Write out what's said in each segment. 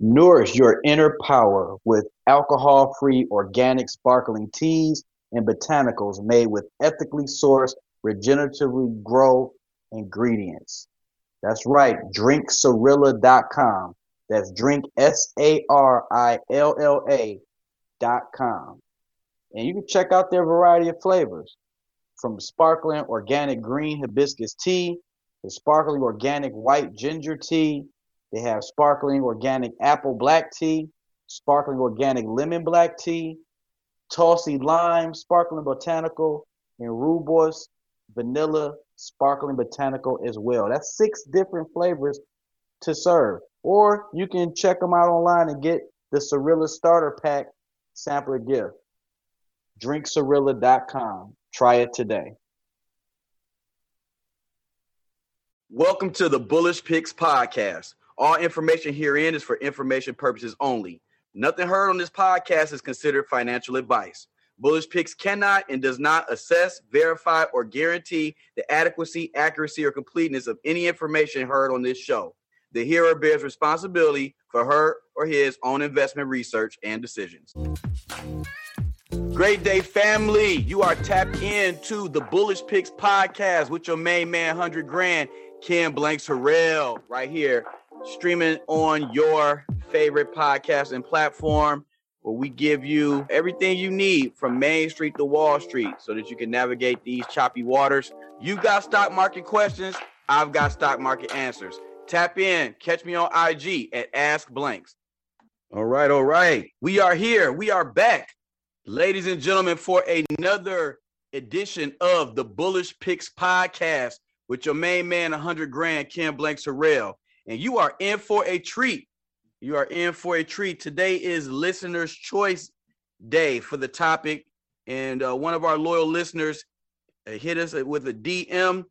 Nourish your inner power with alcohol free organic sparkling teas and botanicals made with ethically sourced, regeneratively grow ingredients. That's right, drinksarilla.com. That's drink S A R I L L A dot com. And you can check out their variety of flavors from sparkling organic green hibiscus tea to sparkling organic white ginger tea they have sparkling organic apple black tea, sparkling organic lemon black tea, Tulsi lime, sparkling botanical, and rooibos vanilla sparkling botanical as well. That's six different flavors to serve. Or you can check them out online and get the Sarilla Starter Pack sampler gift. DrinkSarilla.com. Try it today. Welcome to the Bullish Picks Podcast all information herein is for information purposes only. Nothing heard on this podcast is considered financial advice. Bullish Picks cannot and does not assess, verify, or guarantee the adequacy, accuracy, or completeness of any information heard on this show. The hearer bears responsibility for her or his own investment research and decisions. Great day, family. You are tapped into the Bullish Picks podcast with your main man, 100 Grand, Ken Blanks Harrell, right here streaming on your favorite podcast and platform where we give you everything you need from Main Street to Wall Street so that you can navigate these choppy waters. You got stock market questions, I've got stock market answers. Tap in, catch me on IG at Ask Blanks. All right, all right. We are here. We are back, ladies and gentlemen, for another edition of the Bullish Picks podcast with your main man, 100 grand, Ken Blanks Harrell and you are in for a treat. You are in for a treat. Today is listener's choice day for the topic, and uh, one of our loyal listeners uh, hit us with a DM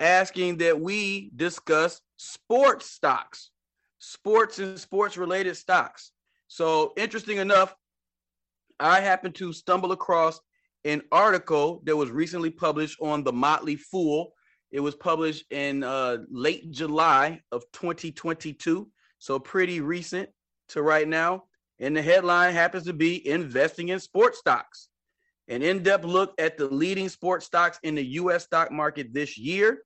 asking that we discuss sports stocks, sports and sports related stocks. So, interesting enough, I happened to stumble across an article that was recently published on the Motley Fool it was published in uh, late July of 2022, so pretty recent to right now. And the headline happens to be investing in sports stocks. An in-depth look at the leading sports stocks in the U.S. stock market this year.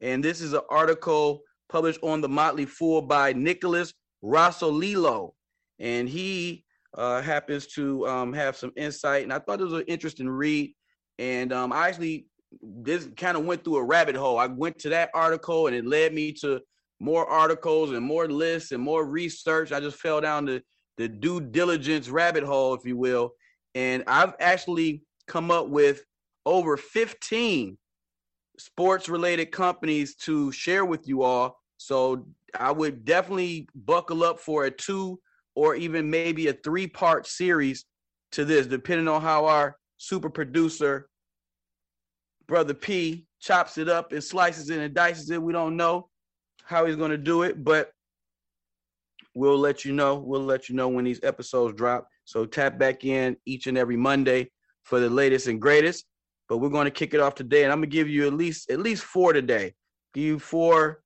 And this is an article published on the Motley Fool by Nicholas Rossolillo. And he uh, happens to um, have some insight. And I thought it was an interesting read. And um, I actually this kind of went through a rabbit hole. I went to that article and it led me to more articles and more lists and more research. I just fell down the, the due diligence rabbit hole, if you will. And I've actually come up with over 15 sports related companies to share with you all. So I would definitely buckle up for a two or even maybe a three part series to this, depending on how our super producer Brother P chops it up and slices it and dices it. We don't know how he's going to do it, but we'll let you know. We'll let you know when these episodes drop. So tap back in each and every Monday for the latest and greatest. But we're going to kick it off today, and I'm gonna give you at least at least four today. Give you four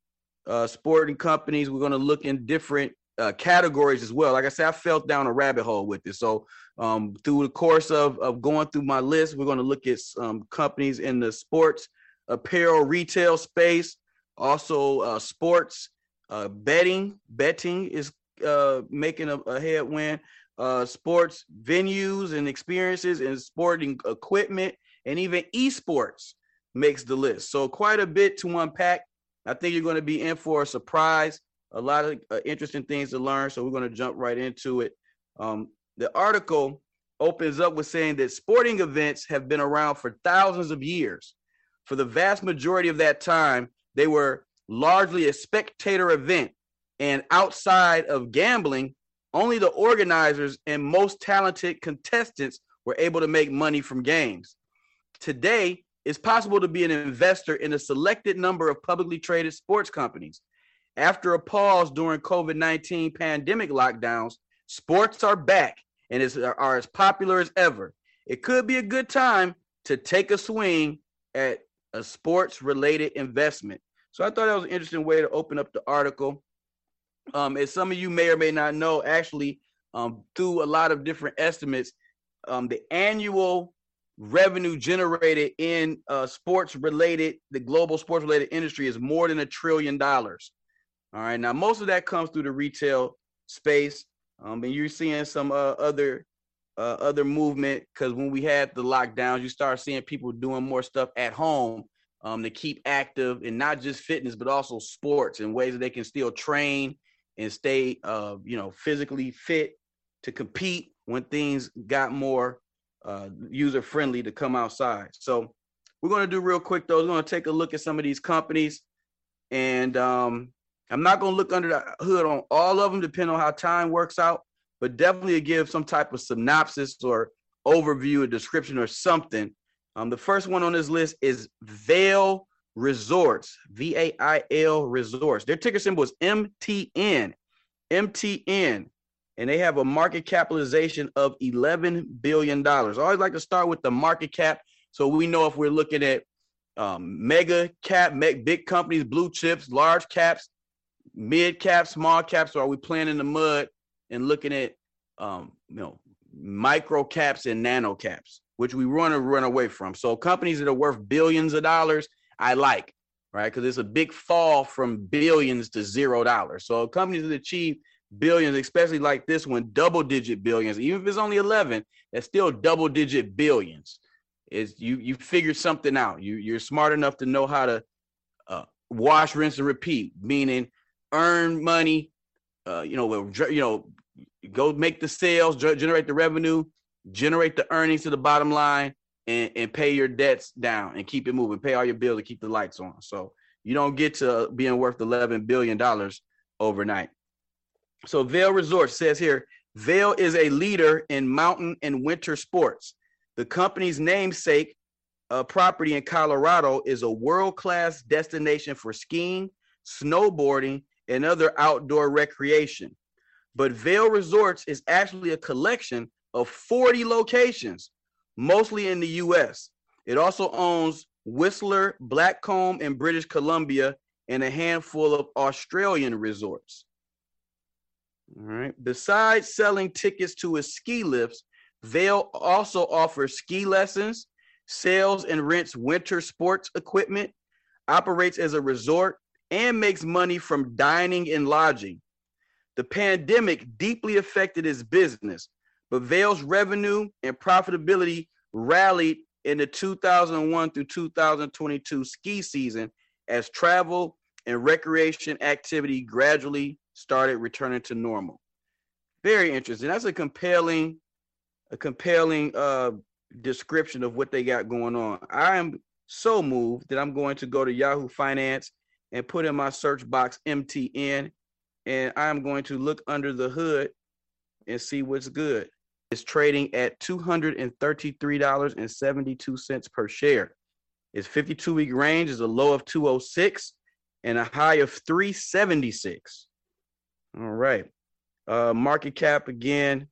uh, sporting companies. We're going to look in different uh, categories as well. Like I said, I fell down a rabbit hole with this. So um, through the course of, of going through my list, we're going to look at some companies in the sports, apparel, retail space, also uh, sports, uh, betting. Betting is uh, making a, a headwind. Uh, sports venues and experiences and sporting equipment and even esports makes the list. So quite a bit to unpack. I think you're going to be in for a surprise a lot of uh, interesting things to learn. So we're going to jump right into it. Um, the article opens up with saying that sporting events have been around for thousands of years. For the vast majority of that time, they were largely a spectator event. And outside of gambling, only the organizers and most talented contestants were able to make money from games. Today, it's possible to be an investor in a selected number of publicly traded sports companies. After a pause during COVID 19 pandemic lockdowns, sports are back and is, are as popular as ever. It could be a good time to take a swing at a sports related investment. So I thought that was an interesting way to open up the article. Um, as some of you may or may not know, actually, um, through a lot of different estimates, um, the annual revenue generated in uh, sports related, the global sports related industry is more than a trillion dollars. All right. Now, most of that comes through the retail space. Um, and you're seeing some uh, other uh, other movement because when we had the lockdowns, you start seeing people doing more stuff at home um, to keep active and not just fitness, but also sports and ways that they can still train and stay, uh, you know, physically fit to compete when things got more uh, user friendly to come outside. So we're going to do real quick though. We're going to take a look at some of these companies, and um, I'm not going to look under the hood on all of them, depending on how time works out. But definitely give some type of synopsis or overview, a description, or something. Um, the first one on this list is Vail Resorts, V A I L Resorts. Their ticker symbol is MTN, MTN and they have a market capitalization of $11 billion. I always like to start with the market cap so we know if we're looking at um, mega cap, big companies, blue chips, large caps, mid caps, small caps, or are we playing in the mud and looking at um, you know micro caps and nano caps, which we want to run away from. So companies that are worth billions of dollars, I like, right? Because it's a big fall from billions to zero dollars. So companies that achieve billions, especially like this one, double digit billions. Even if it's only 11, that's still double digit billions. Is you you figured something out. You you're smart enough to know how to uh, wash, rinse, and repeat. Meaning, earn money. Uh, you know, you know, go make the sales, generate the revenue, generate the earnings to the bottom line, and, and pay your debts down and keep it moving. Pay all your bills and keep the lights on. So you don't get to being worth 11 billion dollars overnight. So Vail Resort says here, Vail is a leader in mountain and winter sports. The company's namesake uh, property in Colorado is a world-class destination for skiing, snowboarding, and other outdoor recreation. But Vail Resorts is actually a collection of 40 locations, mostly in the US. It also owns Whistler, Blackcomb, and British Columbia, and a handful of Australian resorts. All right. Besides selling tickets to its ski lifts, Vail also offers ski lessons, sells and rents winter sports equipment, operates as a resort, and makes money from dining and lodging. The pandemic deeply affected its business, but Vail's revenue and profitability rallied in the 2001 through 2022 ski season as travel and recreation activity gradually started returning to normal. Very interesting. That's a compelling, a compelling uh, description of what they got going on. I am so moved that I'm going to go to Yahoo Finance and put in my search box MTN, and I'm going to look under the hood and see what's good. It's trading at $233.72 per share. Its 52 week range is a low of 206 and a high of 376. All right. Uh, market cap again.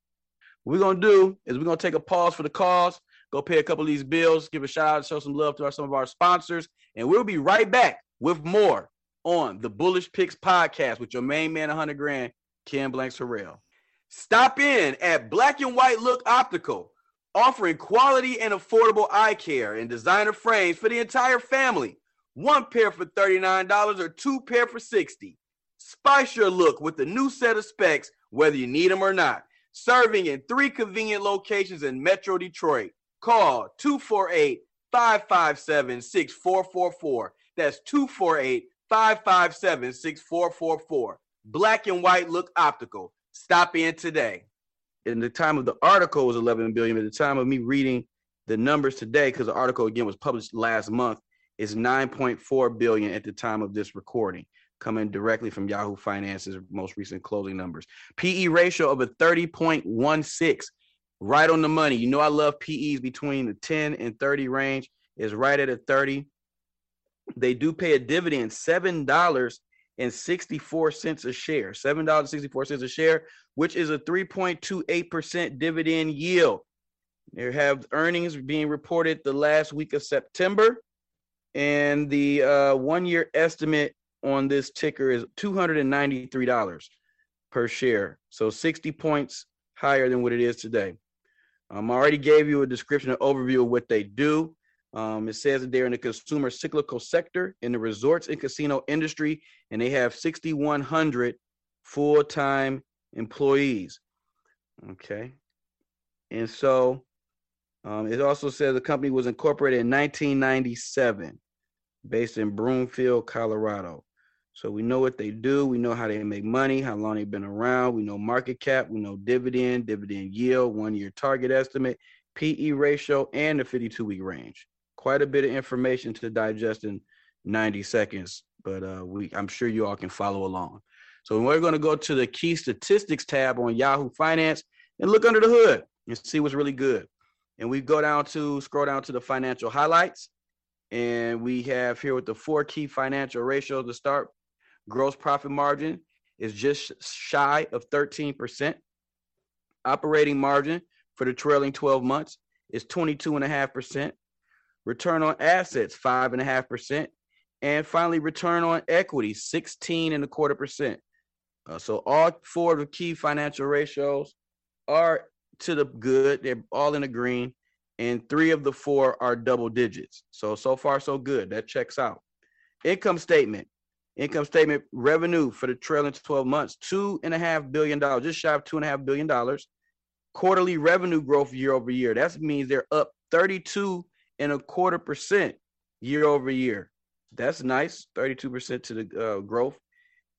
What we're gonna do is we're gonna take a pause for the cause, go pay a couple of these bills, give a shout out, show some love to our, some of our sponsors, and we'll be right back with more on the Bullish Picks podcast with your main man, 100 grand, Ken Blanks Harrell. Stop in at Black and White Look Optical, offering quality and affordable eye care and designer frames for the entire family. One pair for $39 or two pair for 60 Spice your look with a new set of specs, whether you need them or not. Serving in three convenient locations in Metro Detroit. Call 248 557 6444. That's 248 557 6444. Black and white look optical. Stop in today. In the time of the article was 11 billion. At the time of me reading the numbers today, because the article again was published last month, is 9.4 billion at the time of this recording coming directly from Yahoo Finance's most recent closing numbers. PE ratio of a 30.16, right on the money. You know, I love PEs between the 10 and 30 range, is right at a 30. They do pay a dividend, $7.64 a share, $7.64 a share, which is a 3.28% dividend yield. They have earnings being reported the last week of September, and the uh, one year estimate on this ticker is $293. per share. So 60 points higher than what it is today. Um, I already gave you a description and overview of what they do. Um, it says that they're in the consumer cyclical sector in the resorts and casino industry, and they have 6,100 full time employees. Okay. And so um, it also says the company was incorporated in 1997, based in Broomfield, Colorado. So we know what they do. We know how they make money, how long they've been around. We know market cap. We know dividend, dividend yield, one year target estimate, PE ratio, and the 52 week range. Quite a bit of information to digest in 90 seconds, but uh, we I'm sure you all can follow along. So we're going to go to the key statistics tab on Yahoo Finance and look under the hood and see what's really good. And we go down to scroll down to the financial highlights. And we have here with the four key financial ratios to start. Gross profit margin is just shy of 13%. Operating margin for the trailing 12 months is 22.5%. Return on assets, 5.5%. And finally, return on equity, 16 and a quarter percent. Uh, so all four of the key financial ratios are to the good. They're all in the green, and three of the four are double digits. So so far so good. That checks out. Income statement. Income statement revenue for the trailing 12 months, two and a half billion dollars, just shy of two and a half billion dollars. Quarterly revenue growth year over year. That means they're up 32 and a quarter percent year over year. That's nice, 32% to the uh, growth.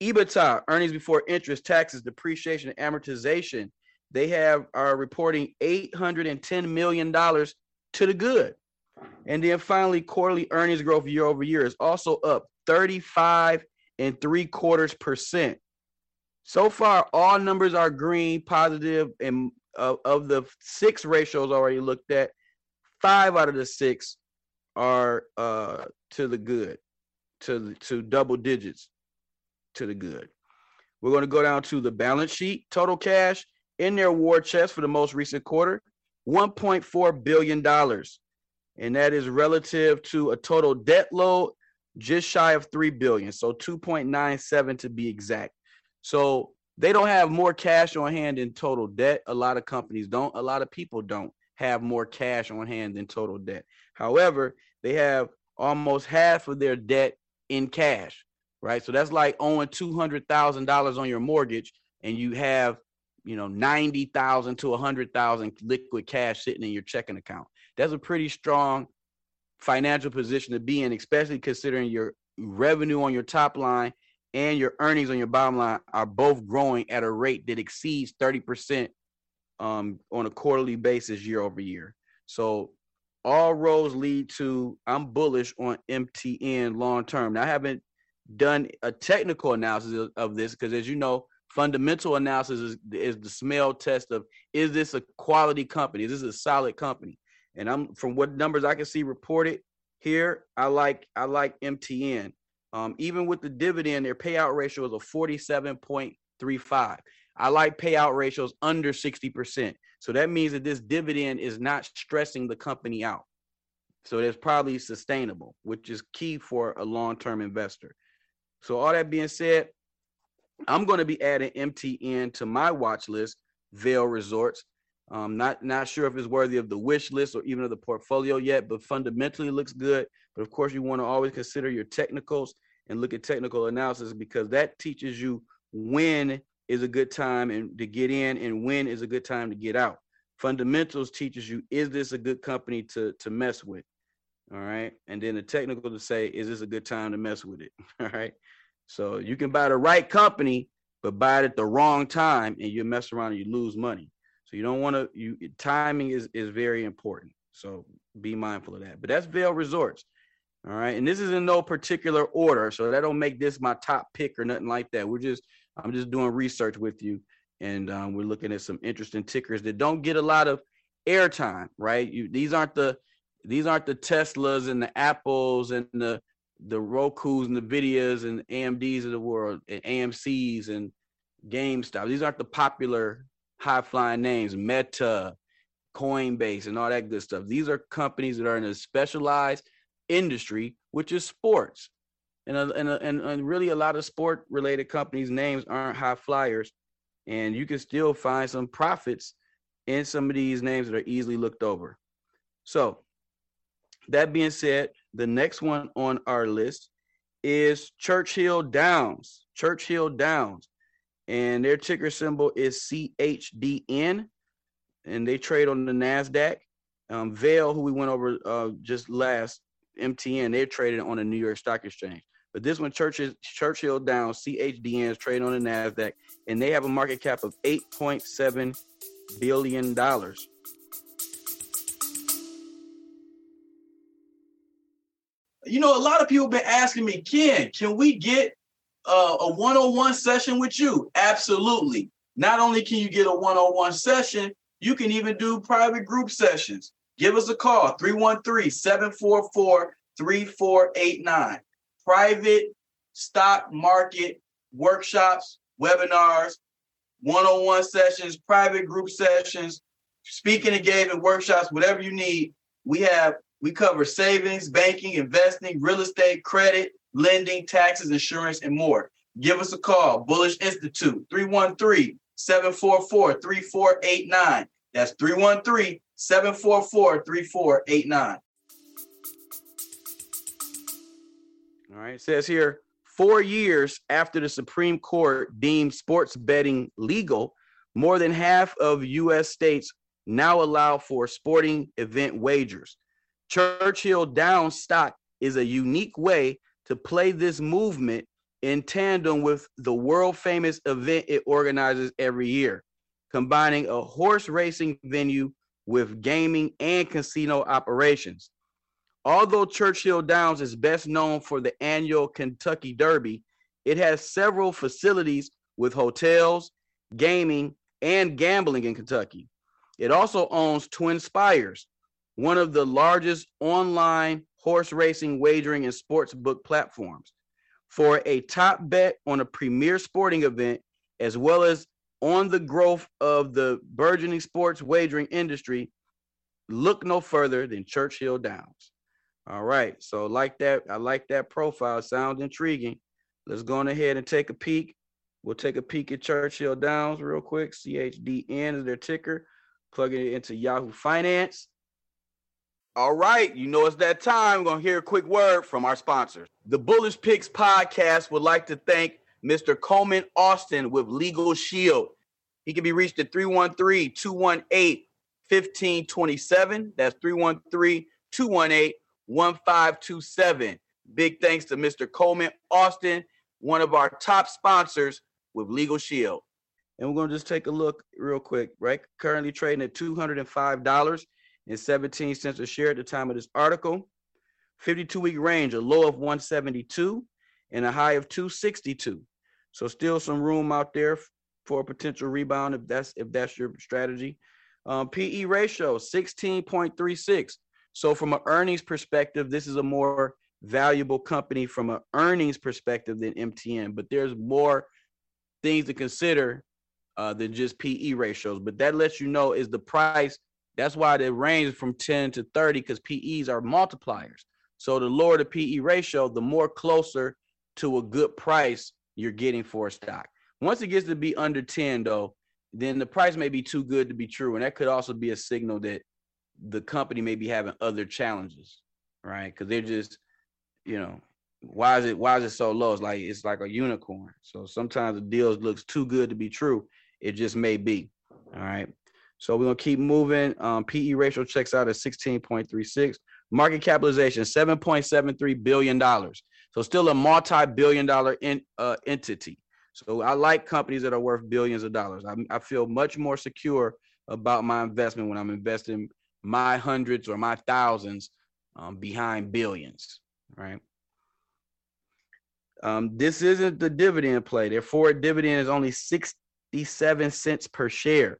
EBITDA, earnings before interest, taxes, depreciation, and amortization, they have are reporting $810 million to the good. And then finally, quarterly earnings growth year over year is also up 35 and three quarters percent. So far, all numbers are green, positive, and uh, of the six ratios already looked at, five out of the six are uh, to the good, to to double digits to the good. We're going to go down to the balance sheet. Total cash in their war chest for the most recent quarter, $1.4 billion. And that is relative to a total debt load just shy of 3 billion. So 2.97 to be exact. So they don't have more cash on hand than total debt. A lot of companies don't. A lot of people don't have more cash on hand than total debt. However, they have almost half of their debt in cash right? So that's like owing two hundred thousand dollars on your mortgage, and you have you know ninety thousand to a hundred thousand liquid cash sitting in your checking account. That's a pretty strong financial position to be in, especially considering your revenue on your top line and your earnings on your bottom line are both growing at a rate that exceeds 30% um, on a quarterly basis year over year. So all roads lead to I'm bullish on MTN long term. Now I haven't done a technical analysis of, this because, as you know, fundamental analysis is, is the smell test of is this a quality company? Is this a solid company? And I'm from what numbers I can see reported here, I like I like MTN. Um, even with the dividend, their payout ratio is a 47.35. I like payout ratios under 60%. So that means that this dividend is not stressing the company out. So it's probably sustainable, which is key for a long-term investor. So all that being said, I'm going to be adding MTN to my watch list, Vail Resorts. Um, not not sure if it's worthy of the wish list or even of the portfolio yet, but fundamentally looks good. But of course, you want to always consider your technicals and look at technical analysis because that teaches you when is a good time and to get in and when is a good time to get out. Fundamentals teaches you is this a good company to to mess with. All right. And then the technical to say, is this a good time to mess with it? All right. So you can buy the right company, but buy it at the wrong time and you mess around and you lose money. So you don't want to you timing is is very important. So be mindful of that. But that's Vail Resorts. All right. And this is in no particular order. So that don't make this my top pick or nothing like that. We're just I'm just doing research with you. And um, we're looking at some interesting tickers that don't get a lot of airtime, right? You, these aren't the these aren't the Teslas and the Apples and the the Roku's and the Nvidias and AMDs of the world and AMC's and GameStop. These aren't the popular high flying names, Meta, Coinbase, and all that good stuff. These are companies that are in a specialized industry, which is sports. And, and, and, and really, a lot of sport related companies' names aren't high flyers and you can still find some profits in some of these names that are easily looked over. So, that being said, the next one on our list is Churchill Downs. Churchill Downs. And their ticker symbol is CHDN. And they trade on the NASDAQ. Um, Vail, who we went over uh, just last, MTN, they're traded on the New York Stock Exchange. But this one, Churchill, Churchill Downs, CHDN, is trading on the NASDAQ. And they have a market cap of $8.7 billion. You know, a lot of people been asking me, Ken, can we get uh, a one-on-one session with you? Absolutely. Not only can you get a one-on-one session, you can even do private group sessions. Give us a call, 313-744-3489. Private stock market workshops, webinars, one-on-one sessions, private group sessions, speaking engagement workshops, whatever you need. We have we cover savings, banking, investing, real estate, credit, lending, taxes, insurance, and more. Give us a call, Bullish Institute, 313 744 3489. That's 313 744 3489. All right, it says here four years after the Supreme Court deemed sports betting legal, more than half of U.S. states now allow for sporting event wagers. Churchill Downs stock is a unique way to play this movement in tandem with the world famous event it organizes every year, combining a horse racing venue with gaming and casino operations. Although Churchill Downs is best known for the annual Kentucky Derby, it has several facilities with hotels, gaming, and gambling in Kentucky. It also owns Twin Spires, one of the largest online horse racing wagering and sports book platforms. For a top bet on a premier sporting event, as well as on the growth of the burgeoning sports wagering industry, look no further than Churchill Downs. All right, so like that, I like that profile. Sounds intriguing. Let's go on ahead and take a peek. We'll take a peek at Churchill Downs real quick. CHDN is their ticker. Plugging it into Yahoo Finance. All right, you know it's that time. We're going to hear a quick word from our sponsors. The Bullish Picks podcast would like to thank Mr. Coleman Austin with Legal Shield. He can be reached at 313 218 1527. That's 313 218 1527. Big thanks to Mr. Coleman Austin, one of our top sponsors with Legal Shield. And we're going to just take a look real quick, right? Currently trading at $205 and 17 cents a share at the time of this article. 52 week range, a low of 172 and a high of 262. So still some room out there for a potential rebound if that's if that's your strategy. Um, PE ratio 16.36. So from an earnings perspective, this is a more valuable company from an earnings perspective than MTN. But there's more things to consider uh, than just PE ratios. But that lets you know is the price that's why they range from 10 to 30 because PEs are multipliers. So the lower the PE ratio, the more closer to a good price you're getting for a stock. Once it gets to be under 10, though, then the price may be too good to be true. And that could also be a signal that the company may be having other challenges, right? Because they're just, you know, why is it why is it so low? It's like it's like a unicorn. So sometimes the deal looks too good to be true. It just may be. All right. So we're gonna keep moving. Um, PE ratio checks out at 16.36. Market capitalization, 7.73 billion dollars. So still a multi-billion dollar in, uh, entity. So I like companies that are worth billions of dollars. I, I feel much more secure about my investment when I'm investing my hundreds or my thousands um, behind billions, right? Um, this isn't the dividend play. Therefore, dividend is only 67 cents per share.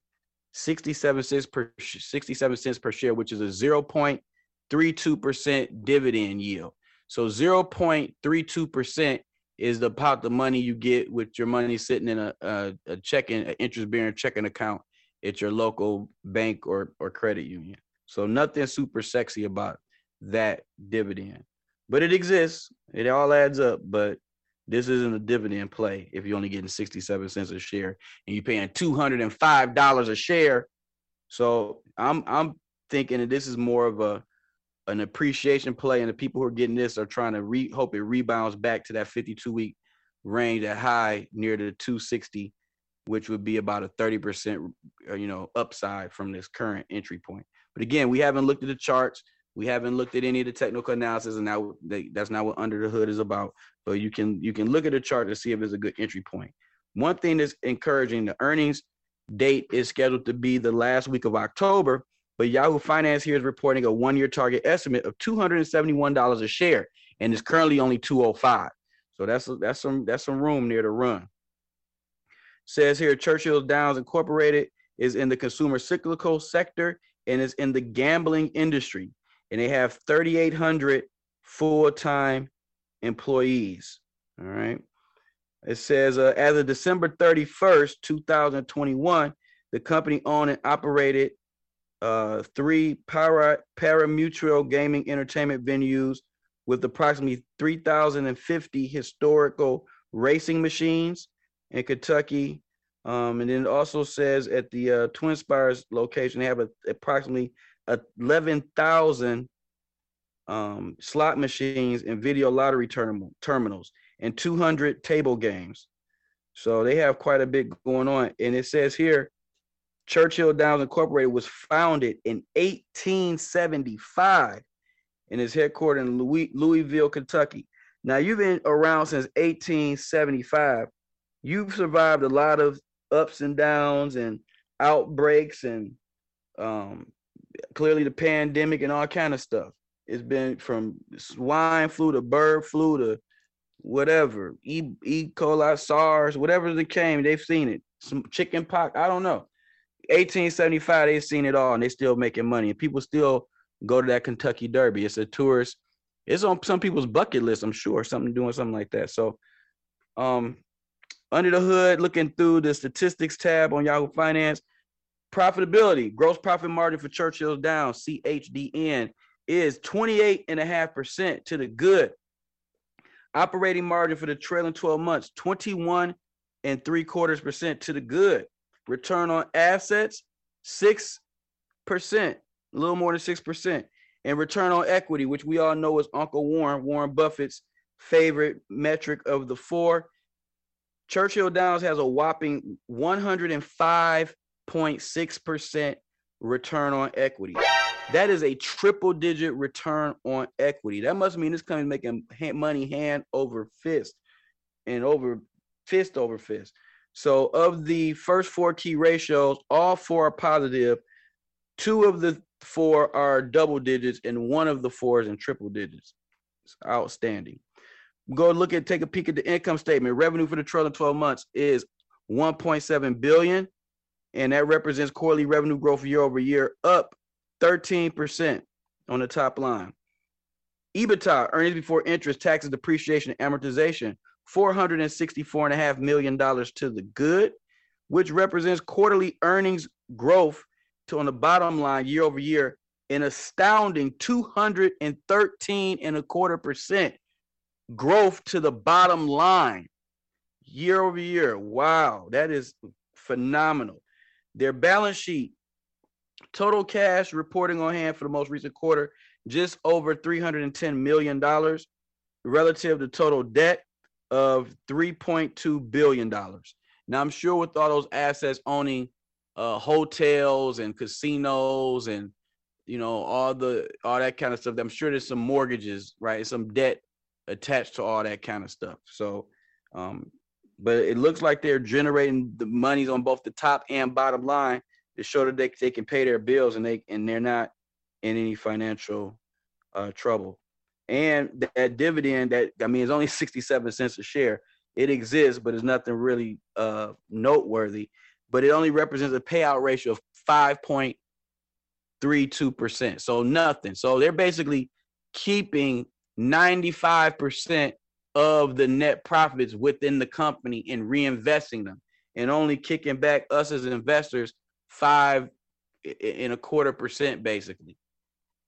67 cents per 67 cents per share, which is a 0.32% dividend yield. So 0.32% is about the money you get with your money sitting in a, a, a checking, interest bearing checking account at your local bank or, or credit union. So nothing super sexy about that dividend, but it exists. It all adds up. But This isn't a dividend play if you're only getting 67 cents a share and you're paying $205 a share. So I'm I'm thinking that this is more of a an appreciation play, and the people who are getting this are trying to re, hope it rebounds back to that 52 week range at high near the 260, which would be about a 30% uh, you know upside from this current entry point. But again, we haven't looked at the charts. We haven't looked at any of the technical analysis, and now that's not what under the hood is about. But you can you can look at the chart to see if it's a good entry point. One thing that's encouraging: the earnings date is scheduled to be the last week of October, but Yahoo Finance here is reporting a one-year target estimate of $271 a share, and it's currently only 205. So that's that's some that's some room there to run. Says here Churchill Downs Incorporated is in the consumer cyclical sector and is in the gambling industry, and they have 3,800 full-time employees. All right. It says uh, as of December 31st, 2021, the company owned and operated uh, three para pari-mutuel gaming entertainment venues with approximately 3,050 historical racing machines in Kentucky. Um, and then it also says at the uh, Twin Spires location, they have a, approximately 11,000 um, slot machines and video lottery term- terminals and 200 table games. So they have quite a bit going on. And it says here Churchill Downs Incorporated was founded in 1875 and is headquartered in Louis, Louisville, Kentucky. Now, you've been around since 1875. You've survived a lot of ups and downs and outbreaks and um, clearly the pandemic and all kind of stuff. It's been from swine flu to bird flu to whatever, E. e. coli, SARS, whatever they came, they've seen it. Some chicken pox, I don't know. 1875, they've seen it all and they still making money. And people still go to that Kentucky Derby. It's a tourist, it's on some people's bucket list, I'm sure, something doing something like that. So um under the hood, looking through the statistics tab on Yahoo Finance, profitability, gross profit margin for Churchill's down, CHDN, is 28.5% to the good. Operating margin for the trailing 12 months, 21 and three quarters percent to the good. Return on assets, 6%, a little more than 6%. And return on equity, which we all know is Uncle Warren, Warren Buffett's favorite metric of the four. Churchill Downs has a whopping 105.6% return on equity. That is a triple digit return on equity. That must mean this company's making money hand over fist and over fist over fist. So, of the first four key ratios, all four are positive. Two of the four are double digits, and one of the four is in triple digits. It's outstanding. Go look at take a peek at the income statement. Revenue for the trailing 12 months is 1.7 billion, and that represents quarterly revenue growth year over year, up 13% on the top line. EBITDA, earnings before interest, taxes, depreciation, and amortization, $464.5 million to the good, which represents quarterly earnings growth to on the bottom line year over year an astounding 213 and a quarter percent growth to the bottom line year over year. Wow, that is phenomenal. Their balance sheet Total cash reporting on hand for the most recent quarter, just over $310 million relative to total debt of $3.2 billion. Now, I'm sure with all those assets owning uh, hotels and casinos and you know all the all that kind of stuff, I'm sure there's some mortgages, right? Some debt attached to all that kind of stuff. So, um, but it looks like they're generating the monies on both the top and bottom line to show that they, they can pay their bills and they and they're not in any financial uh, trouble. And that dividend that I mean is only 67 cents a share. It exists, but it's nothing really uh, noteworthy. But it only represents a payout ratio of 5.32%. So nothing. So they're basically keeping 95% of the net profits within the company and reinvesting them and only kicking back us as investors five in a quarter percent basically.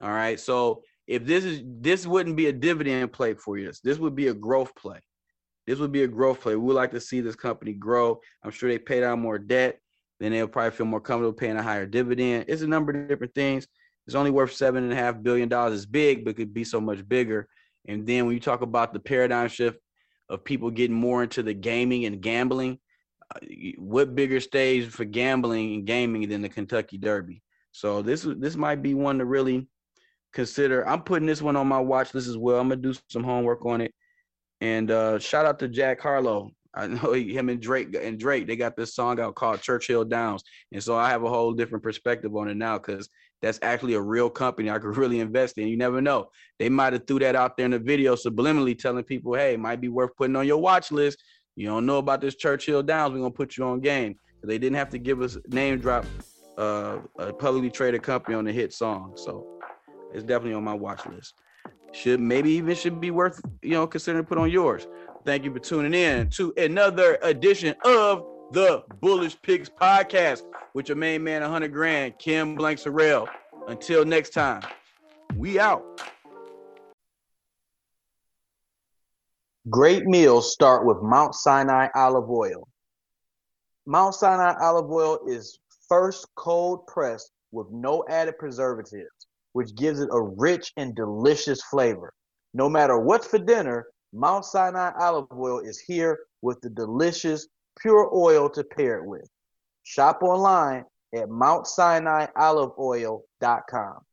All right. So if this is this wouldn't be a dividend play for you, this would be a growth play. this would be a growth play. We would like to see this company grow. I'm sure they pay down more debt. Then they'll probably feel more comfortable paying a higher dividend. It's a number of different things. It's only worth seven and a half billion dollars. It's big, but could be so much bigger. And then when you talk about the paradigm shift of people getting more into the gaming and gambling, uh, what bigger stage for gambling and gaming than the Kentucky Derby? So this this might be one to really consider. I'm putting this one on my watch list as well. I'm gonna do some homework on it. And uh, shout out to Jack Harlow. I know him and Drake and Drake they got this song out called Churchill Downs, and so I have a whole different perspective on it now because that's actually a real company I could really invest in. You never know; they might have threw that out there in the video subliminally, telling people, "Hey, it might be worth putting on your watch list." You don't know about this Churchill Downs? We're gonna put you on game. They didn't have to give us name drop uh, a publicly traded company on the hit song, so it's definitely on my watch list. Should maybe even should be worth you know considering put on yours. Thank you for tuning in to another edition of the Bullish Picks podcast with your main man, 100 grand, Ken Blanks Harrell. Until next time, we out. Great meals start with Mount Sinai olive oil. Mount Sinai olive oil is first cold pressed with no added preservatives, which gives it a rich and delicious flavor. No matter what's for dinner, Mount Sinai olive oil is here with the delicious pure oil to pair it with. Shop online at mountsinaioliveoil.com.